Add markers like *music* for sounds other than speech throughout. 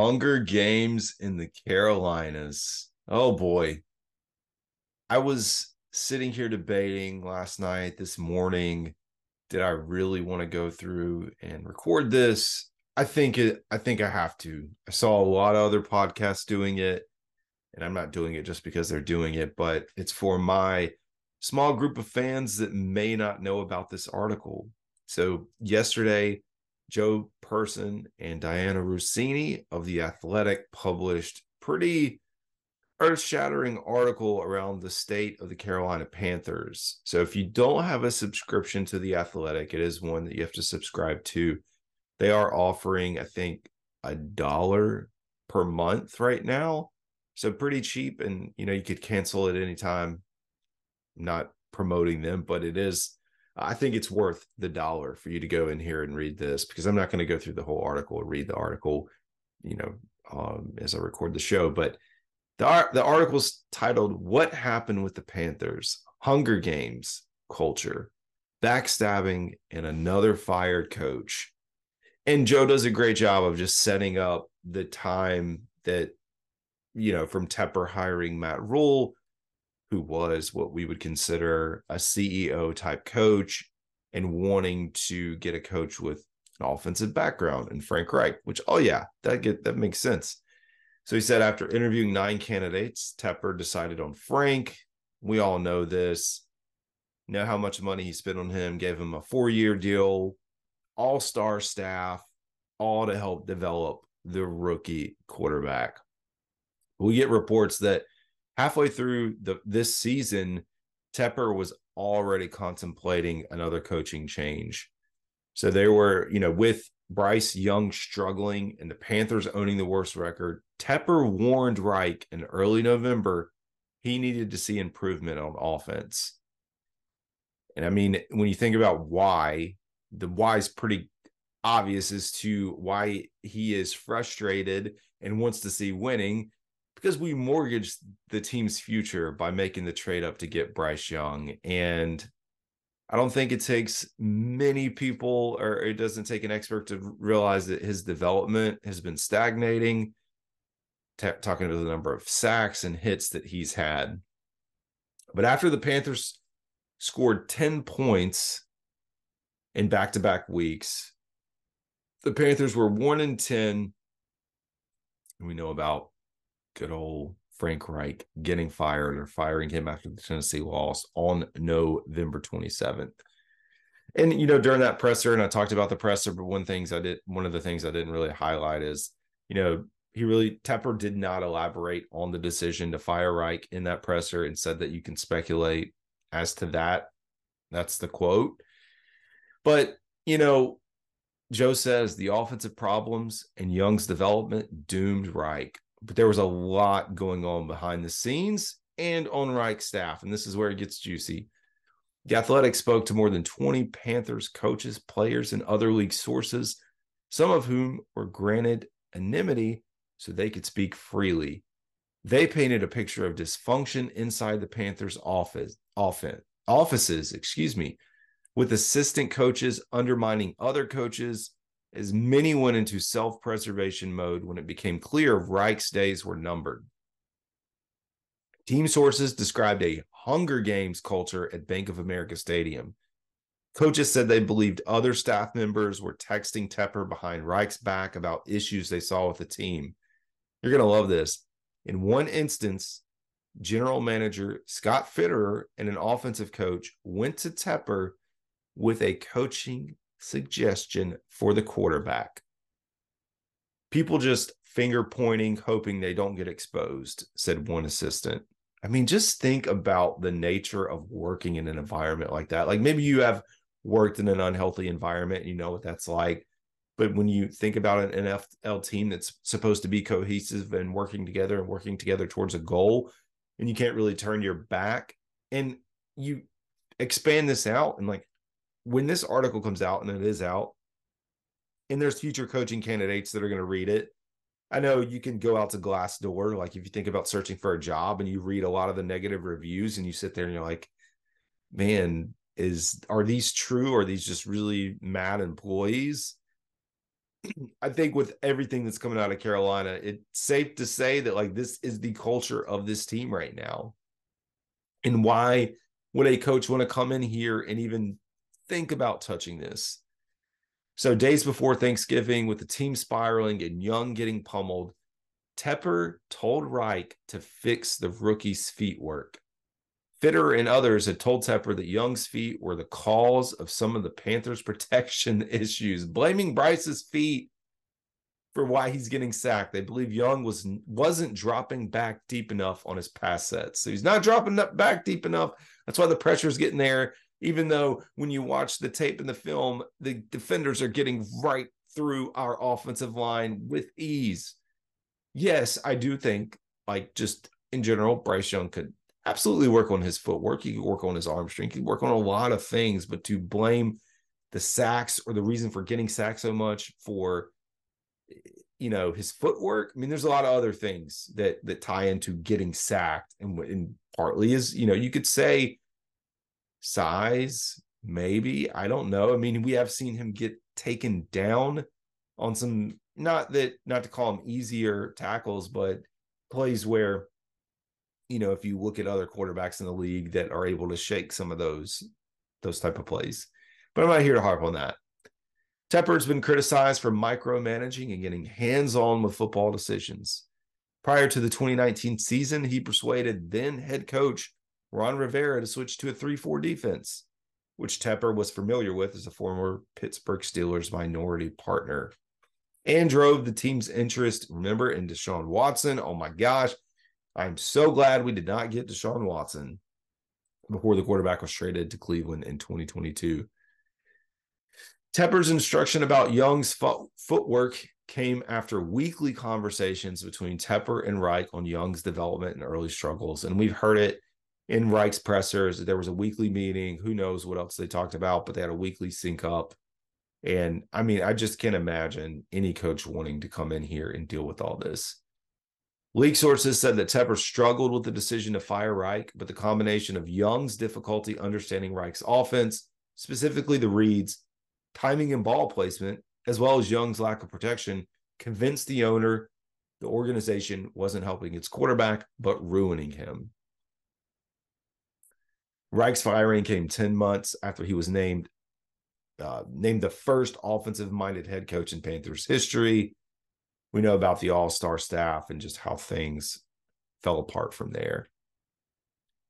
Hunger Games in the Carolinas. Oh boy. I was sitting here debating last night, this morning. Did I really want to go through and record this? I think it I think I have to. I saw a lot of other podcasts doing it, and I'm not doing it just because they're doing it, but it's for my small group of fans that may not know about this article. So yesterday Joe Person and Dianna Russini of The Athletic published pretty earth-shattering article around the state of the Carolina Panthers. So if you don't have a subscription to The Athletic, it is one that you have to subscribe to. They are offering, I think, a dollar per month right now. So pretty cheap and you know you could cancel at any time. I'm not promoting them, but it is I think it's worth the dollar for you to go in here and read this because I'm not going to go through the whole article read the article, you know, um, as I record the show. But the the article's titled "What Happened with the Panthers: Hunger Games Culture, Backstabbing, and Another Fired Coach." And Joe does a great job of just setting up the time that, you know, from Tepper hiring Matt Rhule who was what we would consider a CEO type coach and wanting to get a coach with an offensive background and Frank Reich, which oh yeah, that get that makes sense. So he said after interviewing nine candidates, Tepper decided on Frank. We all know this. Know how much money he spent on him, gave him a four-year deal, all-star staff, all to help develop the rookie quarterback. We get reports that halfway through the this season, Tepper was already contemplating another coaching change. So they were, you know, with Bryce Young struggling and the Panthers owning the worst record, Tepper warned Reich in early November he needed to see improvement on offense. And I mean, when you think about why, the why is pretty obvious as to why he is frustrated and wants to see winning because we mortgaged the team's future by making the trade up to get Bryce Young. And I don't think it takes many people, or it doesn't take an expert to realize that his development has been stagnating. T- talking about the number of sacks and hits that he's had. But after the Panthers scored 10 points in back to back weeks, the Panthers were 1 in 10. And we know about good old Frank Reich getting fired or firing him after the Tennessee loss on November 27th. And you know, during that presser, and I talked about the presser, but one things I did one of the things I didn't really highlight is, you know, he really Tepper did not elaborate on the decision to fire Reich in that presser and said that you can speculate as to that. That's the quote. But you know, Joe says the offensive problems and Young's development doomed Reich but there was a lot going on behind the scenes and on Reich's staff. And this is where it gets juicy. The Athletic spoke to more than 20 Panthers coaches, players, and other league sources, some of whom were granted anonymity so they could speak freely. They painted a picture of dysfunction inside the Panthers' office, offense, offices, excuse me, with assistant coaches undermining other coaches as many went into self preservation mode when it became clear Reich's days were numbered. Team sources described a Hunger Games culture at Bank of America Stadium. Coaches said they believed other staff members were texting Tepper behind Reich's back about issues they saw with the team. You're going to love this. In one instance, general manager Scott Fitterer and an offensive coach went to Tepper with a coaching suggestion for the quarterback. People just finger pointing, hoping they don't get exposed, said one assistant. I mean, just think about the nature of working in an environment like that. Like maybe you have worked in an unhealthy environment, you know what that's like. But when you think about an NFL team that's supposed to be cohesive and working together and working together towards a goal, and you can't really turn your back, and you expand this out and like when this article comes out and it is out, and there's future coaching candidates that are going to read it. I know you can go out to Glassdoor, like if you think about searching for a job and you read a lot of the negative reviews and you sit there and you're like, man, is are these true? Or are these just really mad employees? *clears throat* I think with everything that's coming out of Carolina, it's safe to say that like this is the culture of this team right now. And why would a coach want to come in here and even think about touching this? So, days before Thanksgiving, with the team spiraling and Young getting pummeled, Tepper told Reich to fix the rookie's feet work. Fitter and others had told Tepper that Young's feet were the cause of some of the Panthers' *laughs* protection issues, blaming Bryce's feet for why he's getting sacked. They believe Young was wasn't dropping back deep enough on his pass sets. So he's not dropping back deep enough. That's why the pressure is getting there. Even though when you watch the tape in the film, the defenders are getting right through our offensive line with ease. Yes, I do think, like just in general, Bryce Young could absolutely work on his footwork. He could work on his arm strength. He could work on a lot of things, but to blame the sacks or the reason for getting sacked so much for you know his footwork. I mean, there's a lot of other things that that tie into getting sacked, and, and partly is you know you could say size, maybe I don't know. I mean, we have seen him get taken down on some not that not to call them easier tackles, but plays where you know, if you look at other quarterbacks in the league that are able to shake some of those those type of plays. But I'm not here to harp on that. Tepper's been criticized for micromanaging and getting hands-on with football decisions. Prior to the 2019 season, he persuaded then head coach Ron Rivera to switch to a 3-4 defense, which Tepper was familiar with as a former Pittsburgh Steelers minority partner. And drove the team's interest, remember, in Deshaun Watson. Oh my gosh, I'm so glad we did not get Deshaun Watson before the quarterback was traded to Cleveland in 2022. Tepper's instruction about Young's footwork came after weekly conversations between Tepper and Reich on Young's development and early struggles. And we've heard it in Reich's pressers. There was a weekly meeting. Who knows what else they talked about, but they had a weekly sync up. And I mean, I just can't imagine any coach wanting to come in here and deal with all this. League sources said that Tepper struggled with the decision to fire Reich, but the combination of Young's difficulty understanding Reich's offense, specifically the reads, timing and ball placement, as well as Young's lack of protection, convinced the owner the organization wasn't helping its quarterback, but ruining him. Reich's firing came 10 months after he was named uh, named the first offensive minded head coach in Panthers history we know about the all-star staff and just how things fell apart from there.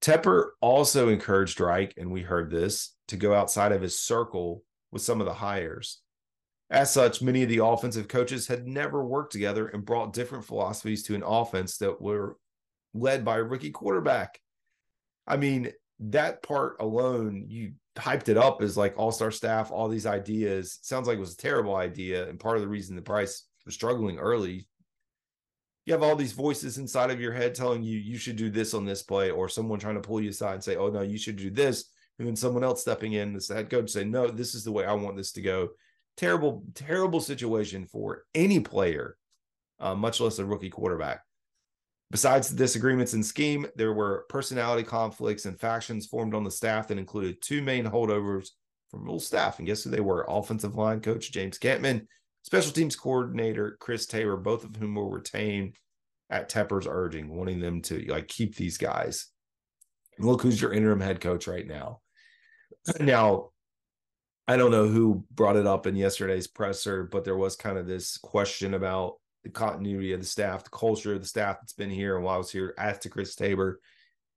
Tepper also encouraged Reich, and we heard this, to go outside of his circle with some of the hires. As such, many of the offensive coaches had never worked together and brought different philosophies to an offense that were led by a rookie quarterback. I mean, that part alone, you hyped it up as like all star staff, all these ideas. Sounds like it was a terrible idea. And part of the reason the price was struggling early, you have all these voices inside of your head telling you you should do this on this play, or someone trying to pull you aside and say, "Oh no, you should do this," and then someone else stepping in, the head coach say, "No, this is the way I want this to go." Terrible, terrible situation for any player, uh, much less a rookie quarterback. Besides the disagreements in scheme, there were personality conflicts and factions formed on the staff that included two main holdovers from old staff. And guess who they were? Offensive line coach James Campen special teams coordinator Chris Tabor, both of whom were retained at Tepper's urging, wanting them to like keep these guys. And look who's your interim head coach right now. *clears throat* Now, I don't know who brought it up in yesterday's presser, but there was kind of this question about the continuity of the staff, the culture of the staff that's been here. And while I was here, asked to Chris Tabor,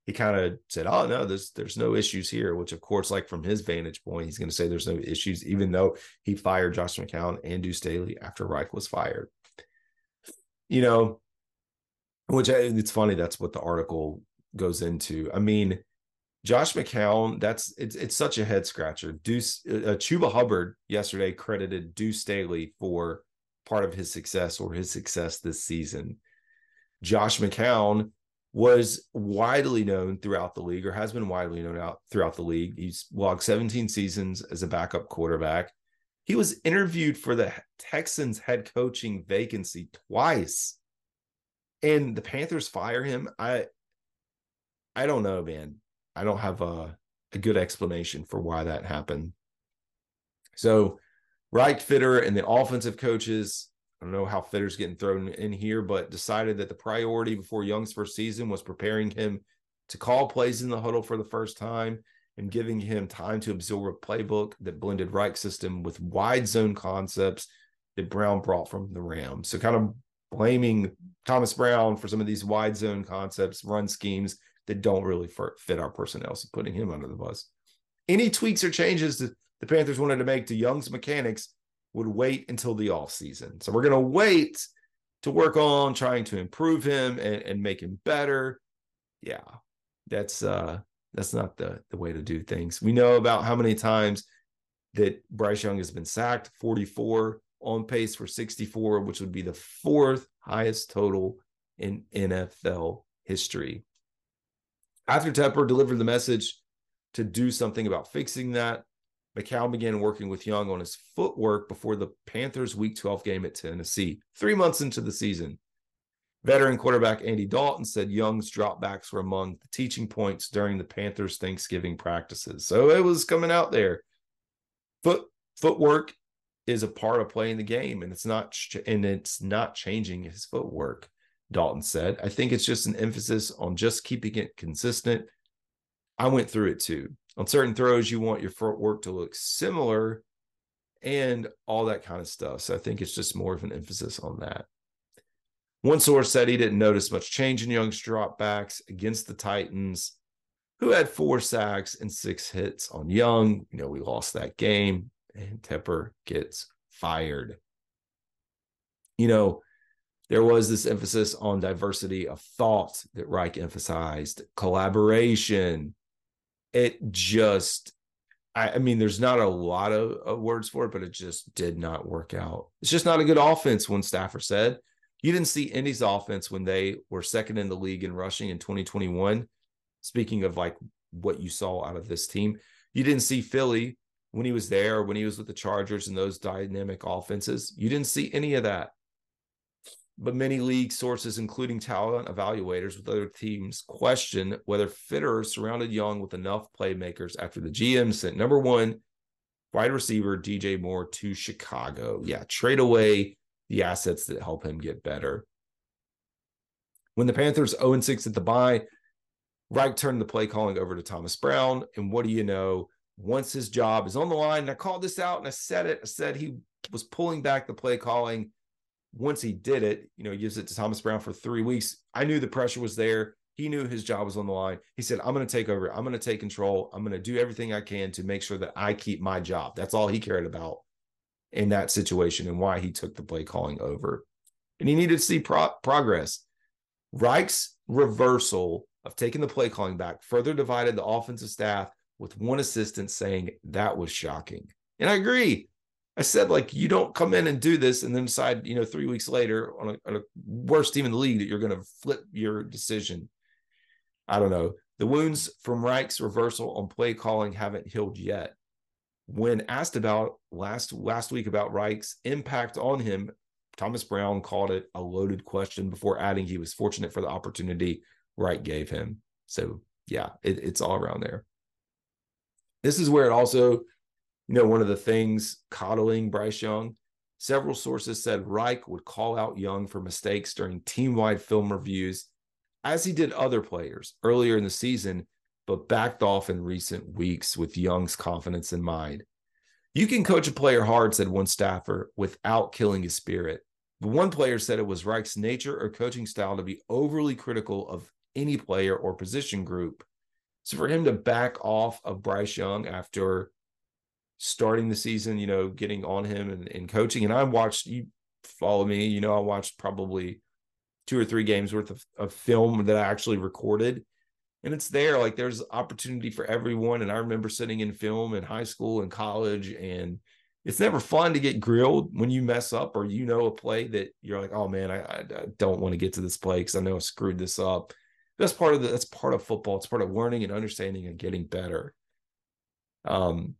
he kind of said, "Oh no, there's there's no issues here." Which, of course, like from his vantage point, he's going to say there's no issues, even though he fired Josh McCown and Deuce Staley after Reich was fired. You know, which it's funny. That's what the article goes into. I mean, Josh McCown. That's it's it's such a head scratcher. Deuce uh, Chuba Hubbard yesterday credited Deuce Staley for part of his success or his success this season. Josh McCown was widely known throughout the league or has been widely known out throughout the league. He's logged 17 seasons as a backup quarterback. He was interviewed for the Texans head coaching vacancy twice. And the Panthers fire him. I I don't know, man. I don't have a, a good explanation for why that happened. So Reich Fitter and the offensive coaches, I don't know how Fitter's getting thrown in here, but decided that the priority before Young's first season was preparing him to call plays in the huddle for the first time and giving him time to absorb a playbook that blended Reich's system with wide zone concepts that Brown brought from the Rams. So kind of blaming Thomas Brown for some of these wide zone concepts, run schemes that don't really fit our personnel, so putting him under the bus. Any tweaks or changes that the Panthers wanted to make to Young's mechanics would wait until the offseason. So we're going to wait to work on trying to improve him and, and make him better. Yeah, that's uh that's not the the way to do things. We know about how many times that Bryce Young has been sacked, 44 on pace for 64, which would be the fourth highest total in NFL history. After Tepper delivered the message to do something about fixing that, McCown began working with Young on his footwork before the Panthers' Week 12 game at Tennessee, three months into the season. Veteran quarterback Andy Dalton said Young's dropbacks were among the teaching points during the Panthers' Thanksgiving practices. So it was coming out there. Foot footwork is a part of playing the game, and it's not and it's not changing his footwork. Dalton said, "I think it's just an emphasis on just keeping it consistent." I went through it too. On certain throws, you want your footwork to look similar, and all that kind of stuff. So I think it's just more of an emphasis on that. One source said he didn't notice much change in Young's dropbacks against the Titans, who had four sacks and six hits on Young. You know, we lost that game, and Tepper gets fired. You know, there was this emphasis on diversity of thought that Reich emphasized, collaboration. It just, I, I mean, there's not a lot of, of words for it, but it just did not work out. It's just not a good offense, one staffer said. You didn't see Indy's offense when they were second in the league in rushing in 2021. Speaking of like what you saw out of this team, you didn't see Philly when he was there, when he was with the Chargers and those dynamic offenses. You didn't see any of that. But many league sources, including talent evaluators with other teams, question whether Fitter surrounded Young with enough playmakers after the GM sent number one wide receiver DJ Moore to Chicago. Yeah, trade away the assets that help him get better. When the Panthers 0 6 at the bye, Reich turned the play calling over to Thomas Brown. And what do you know? Once his job is on the line, and I called this out and I said it, I said he was pulling back the play calling. Once he did it, you know, he gives it to Thomas Brown for three weeks. I knew the pressure was there. He knew his job was on the line. He said, I'm going to take over. I'm going to take control. I'm going to do everything I can to make sure that I keep my job. That's all he cared about in that situation and why he took the play calling over. And he needed to see pro- progress. Reich's reversal of taking the play calling back further divided the offensive staff with one assistant saying that was shocking. And I agree. I said, like, you don't come in and do this and then decide, you know, three weeks later on a, on a worst team in the league that you're going to flip your decision. I don't know. The wounds from Reich's reversal on play calling haven't healed yet when asked about last last week about Reich's impact on him, Thomas Brown called it a loaded question before adding he was fortunate for the opportunity Reich gave him. So yeah, it, it's all around there. This is where it also, you know, one of the things coddling Bryce Young. Several sources said Reich would call out Young for mistakes during team-wide film reviews, as he did other players earlier in the season but backed off in recent weeks with Young's confidence in mind. You can coach a player hard, said one staffer, without killing his spirit. But one player said it was Reich's nature or coaching style to be overly critical of any player or position group. So for him to back off of Bryce Young after starting the season, you know, getting on him and, and coaching, and I watched you follow me, you know, I watched probably two or three games worth of, of film that I actually recorded. And it's there like there's opportunity for everyone. And i remember sitting in film in high school and college and it's never fun to get grilled when you mess up or you know a play that you're like oh man i, I don't want to get to this play because i know i screwed this up. That's part of the that's part of football. It's part of learning and understanding and getting better. Um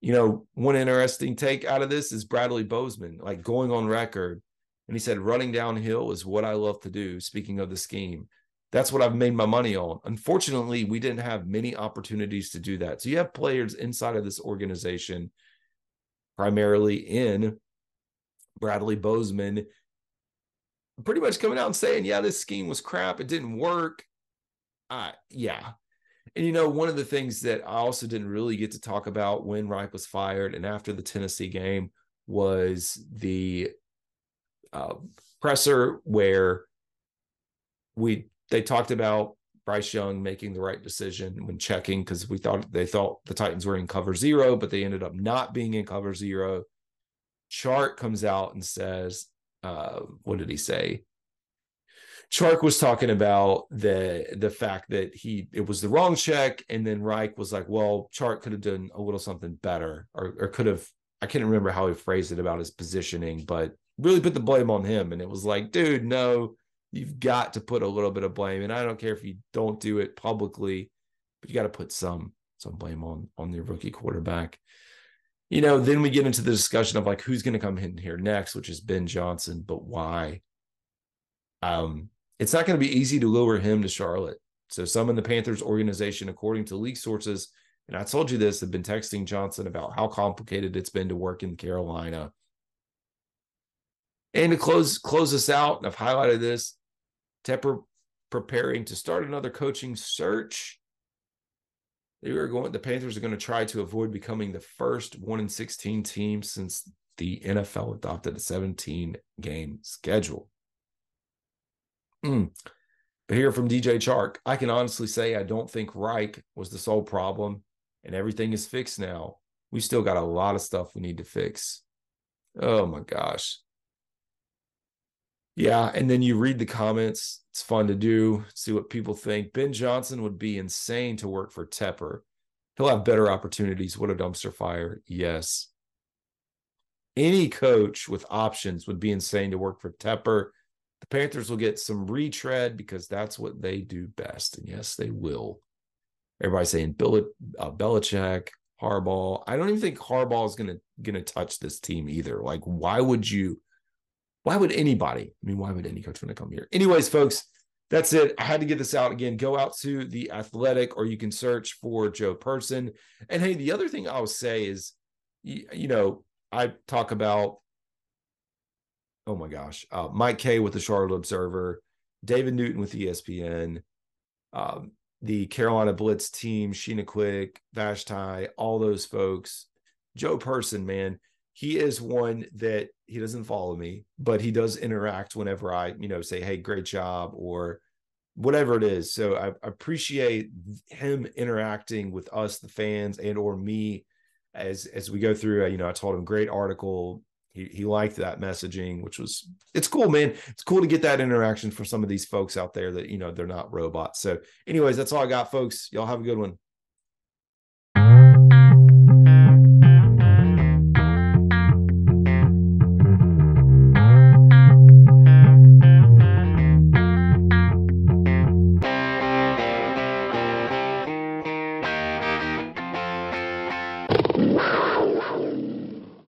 you know one interesting take out of this is bradley bozeman like going on record and he said running downhill is what i love to do speaking of the scheme that's what I've made my money on. Unfortunately, we didn't have many opportunities to do that. So you have players inside of this organization primarily in Bradley Bozeman, pretty much coming out and saying, yeah, this scheme was crap. It didn't work. Uh, yeah. And you know, one of the things that I also didn't really get to talk about when Reich was fired and after the Tennessee game was the uh, presser where we they talked about Bryce Young making the right decision when checking because we thought they thought the Titans were in cover zero, but they ended up not being in cover zero. Chark comes out and says, uh, what did he say? Chark was talking about the the fact that he it was the wrong check, and then Reich was like, "Well, Chark could have done a little something better, or or could have." I can't remember how he phrased it about his positioning, but really put the blame on him. And it was like, dude, no, you've got to put a little bit of blame. And I don't care if you don't do it publicly, but you got to put some some blame on on your rookie quarterback. You know, then we get into the discussion of like who's going to come in here next, which is Ben Johnson, but why? Um, it's not going to be easy to lure him to Charlotte. So some in the Panthers organization, according to league sources, and I told you this, have been texting Johnson about how complicated it's been to work in Carolina. And to close close us out, I've highlighted this. Tepper preparing to start another coaching search. They are going. The Panthers are going to try to avoid becoming the first one in sixteen team since the NFL adopted a seventeen game schedule. Mm. But here from DJ Chark, I can honestly say I don't think Reich was the sole problem and everything is fixed now. We still got a lot of stuff we need to fix. Oh my gosh. Yeah. And then you read the comments. It's fun to do, see what people think. Ben Johnson would be insane to work for Tepper. He'll have better opportunities. What a dumpster fire. Yes. Any coach with options would be insane to work for Tepper. The Panthers will get some retread because that's what they do best. And yes, they will. Everybody's saying Bill, uh, Belichick, Harbaugh. I don't even think Harbaugh is gonna gonna touch this team either. Like, why would you? Why would anybody? I mean, why would any coach want to come here? Anyways, folks, that's it. I had to get this out again. Go out to the Athletic, or you can search for Joe Person. And hey, the other thing I'll say is, you, you know, I talk about oh my gosh, uh, Mike Kaye with the Charlotte Observer, David Newton with ESPN, um, the Carolina Blitz team, Sheena Quick, Vashti, all those folks. Joe Person, man, he is one that he doesn't follow me, but he does interact whenever I, you know, say, hey, great job, or whatever it is. So I, I appreciate him interacting with us, the fans, and or me as as we go through. You know, I told him great article, he he liked that messaging, which was it's cool, man. It's cool to get that interaction from some of these folks out there that you know they're not robots. So, anyways, that's all I got, folks. Y'all have a good one.